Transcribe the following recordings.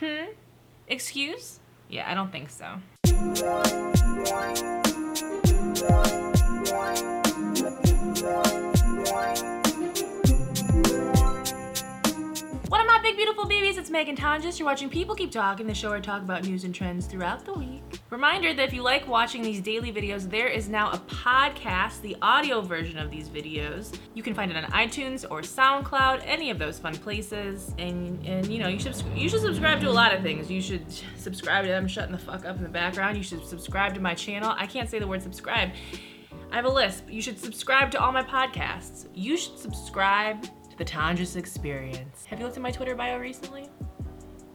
Hmm? Excuse? Yeah, I don't think so. Big beautiful babies? It's Megan Tonjes. You're watching People Keep Talking, the show where I talk about news and trends throughout the week. Reminder that if you like watching these daily videos, there is now a podcast, the audio version of these videos. You can find it on iTunes or SoundCloud, any of those fun places. And and you know, you should you should subscribe to a lot of things. You should subscribe to them shutting the fuck up in the background. You should subscribe to my channel. I can't say the word subscribe. I have a lisp. You should subscribe to all my podcasts. You should subscribe the Tondras Experience. Have you looked at my Twitter bio recently?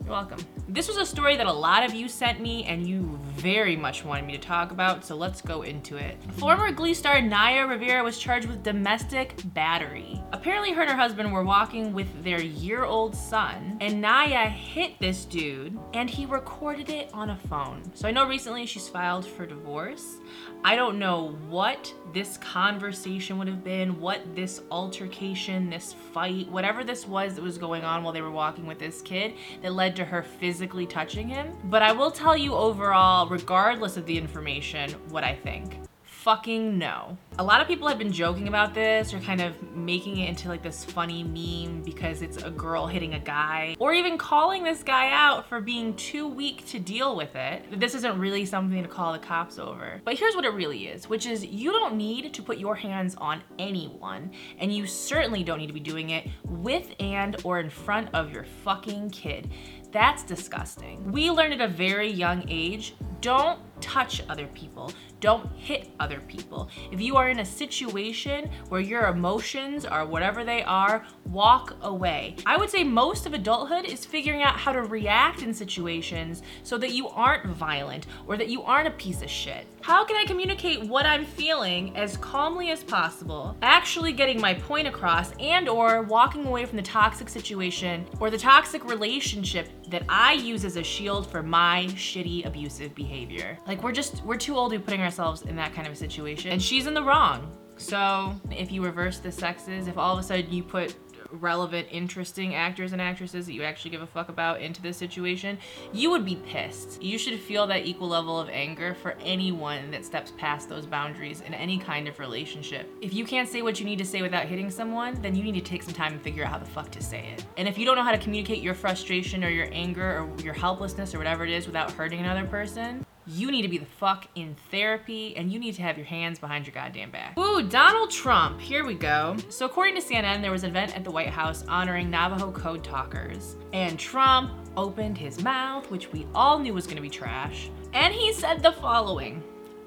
You're welcome. This was a story that a lot of you sent me and you very much wanted me to talk about, so let's go into it. Former Glee star Naya Rivera was charged with domestic battery. Apparently, her and her husband were walking with their year old son, and Naya hit this dude and he recorded it on a phone. So I know recently she's filed for divorce. I don't know what this conversation would have been, what this altercation, this fight, whatever this was that was going on while they were walking with this kid that led to her physically touching him. But I will tell you overall, regardless of the information, what I think. Fucking no. A lot of people have been joking about this or kind of making it into like this funny meme because it's a girl hitting a guy, or even calling this guy out for being too weak to deal with it. This isn't really something to call the cops over. But here's what it really is, which is you don't need to put your hands on anyone, and you certainly don't need to be doing it with and or in front of your fucking kid. That's disgusting. We learned at a very young age don't touch other people. Don't hit other people. If you are in a situation where your emotions are whatever they are, walk away. I would say most of adulthood is figuring out how to react in situations so that you aren't violent or that you aren't a piece of shit. How can I communicate what I'm feeling as calmly as possible, actually getting my point across and or walking away from the toxic situation or the toxic relationship that I use as a shield for my shitty abusive behavior. Like we're just we're too old to be putting ourselves in that kind of a situation. And she's in the wrong. So if you reverse the sexes, if all of a sudden you put relevant, interesting actors and actresses that you actually give a fuck about into this situation, you would be pissed. You should feel that equal level of anger for anyone that steps past those boundaries in any kind of relationship. If you can't say what you need to say without hitting someone, then you need to take some time and figure out how the fuck to say it. And if you don't know how to communicate your frustration or your anger or your helplessness or whatever it is without hurting another person, you need to be the fuck in therapy and you need to have your hands behind your goddamn back. Ooh, Donald Trump. Here we go. So, according to CNN, there was an event at the White House honoring Navajo code talkers. And Trump opened his mouth, which we all knew was gonna be trash. And he said the following.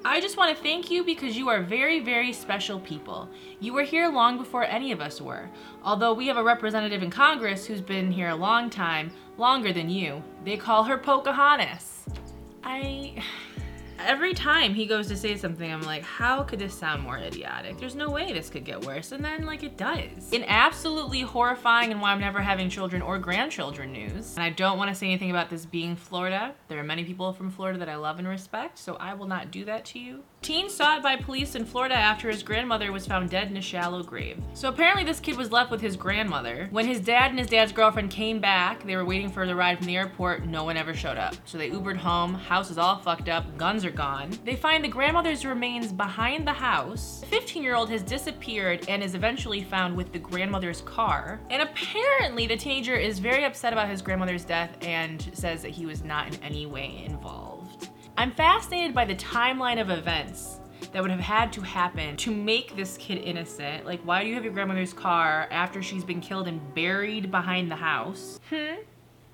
I just want to thank you because you are very, very special people. You were here long before any of us were. Although we have a representative in Congress who's been here a long time, longer than you. They call her Pocahontas. I. Every time he goes to say something, I'm like, how could this sound more idiotic? There's no way this could get worse. And then, like, it does. In absolutely horrifying and why I'm never having children or grandchildren news. And I don't want to say anything about this being Florida. There are many people from Florida that I love and respect, so I will not do that to you. Teen sought by police in Florida after his grandmother was found dead in a shallow grave. So apparently, this kid was left with his grandmother. When his dad and his dad's girlfriend came back, they were waiting for the ride from the airport. No one ever showed up. So they Ubered home. House is all fucked up. Guns are gone. They find the grandmother's remains behind the house. The 15 year old has disappeared and is eventually found with the grandmother's car. And apparently, the teenager is very upset about his grandmother's death and says that he was not in any way involved. I'm fascinated by the timeline of events that would have had to happen to make this kid innocent. Like, why do you have your grandmother's car after she's been killed and buried behind the house? Hmm?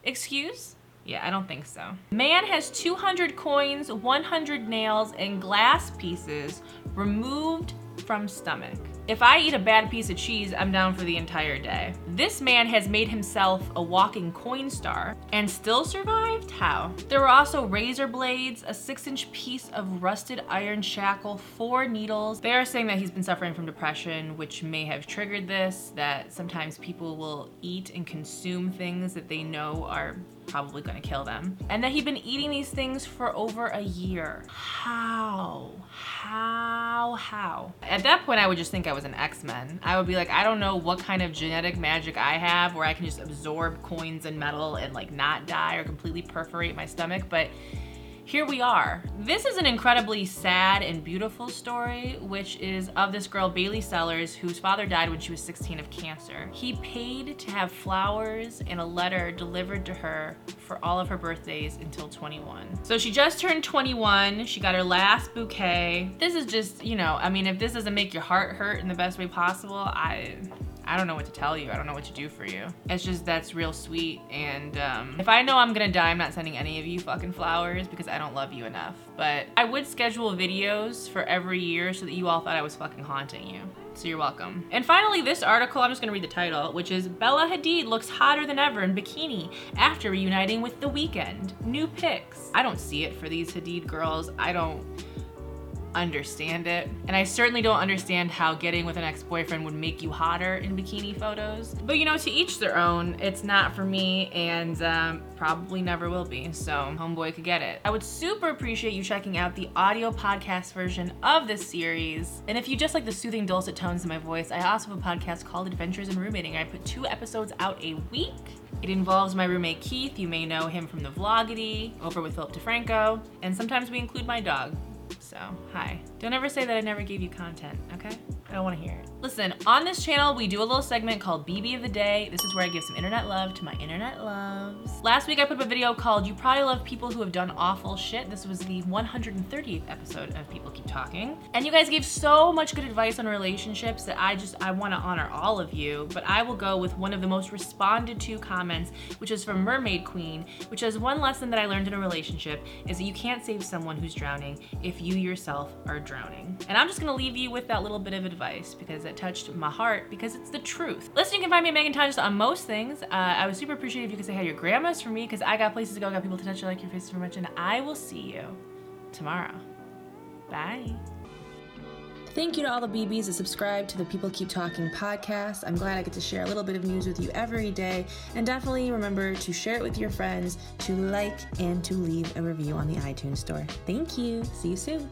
Excuse? Yeah, I don't think so. Man has 200 coins, 100 nails, and glass pieces removed from stomach. If I eat a bad piece of cheese, I'm down for the entire day. This man has made himself a walking Coinstar and still survived? How? There were also razor blades, a six inch piece of rusted iron shackle, four needles. They are saying that he's been suffering from depression, which may have triggered this, that sometimes people will eat and consume things that they know are probably gonna kill them. And that he'd been eating these things for over a year. How? How? How? At that point, I would just think I was an X-Men. I would be like, I don't know what kind of genetic magic I have where I can just absorb coins and metal and like not die or completely perforate my stomach, but here we are. This is an incredibly sad and beautiful story, which is of this girl, Bailey Sellers, whose father died when she was 16 of cancer. He paid to have flowers and a letter delivered to her for all of her birthdays until 21. So she just turned 21. She got her last bouquet. This is just, you know, I mean, if this doesn't make your heart hurt in the best way possible, I I don't know what to tell you. I don't know what to do for you. It's just that's real sweet. And um, if I know I'm gonna die, I'm not sending any of you fucking flowers because I don't love you enough. But I would schedule videos for every year so that you all thought I was fucking haunting you. So you're welcome. And finally, this article, I'm just gonna read the title, which is Bella Hadid looks hotter than ever in bikini after reuniting with The Weeknd. New pics. I don't see it for these Hadid girls. I don't understand it. And I certainly don't understand how getting with an ex-boyfriend would make you hotter in bikini photos. But you know, to each their own. It's not for me and um, probably never will be. So homeboy could get it. I would super appreciate you checking out the audio podcast version of this series. And if you just like the soothing dulcet tones in my voice, I also have a podcast called Adventures in Roommating. I put two episodes out a week. It involves my roommate Keith. You may know him from the Vlogity, over with Philip DeFranco. And sometimes we include my dog, so, hi. Don't ever say that I never gave you content, okay? I don't want to hear it. Listen, on this channel, we do a little segment called BB of the Day. This is where I give some internet love to my internet loves. Last week, I put up a video called You Probably Love People Who Have Done Awful Shit. This was the 130th episode of People Keep Talking. And you guys gave so much good advice on relationships that I just, I want to honor all of you. But I will go with one of the most responded to comments, which is from Mermaid Queen, which says, one lesson that I learned in a relationship is that you can't save someone who's drowning if you yourself are drowning. And I'm just gonna leave you with that little bit of advice because it touched my heart because it's the truth. Listen, you can find me at Megan Tonjes on most things. Uh, I would super appreciate if you could say hi to your grandmas for me because I got places to go, I got people to touch you like your faces for much, and I will see you tomorrow. Bye. Thank you to all the BBs that subscribe to the People Keep Talking podcast. I'm glad I get to share a little bit of news with you every day. And definitely remember to share it with your friends, to like, and to leave a review on the iTunes store. Thank you. See you soon.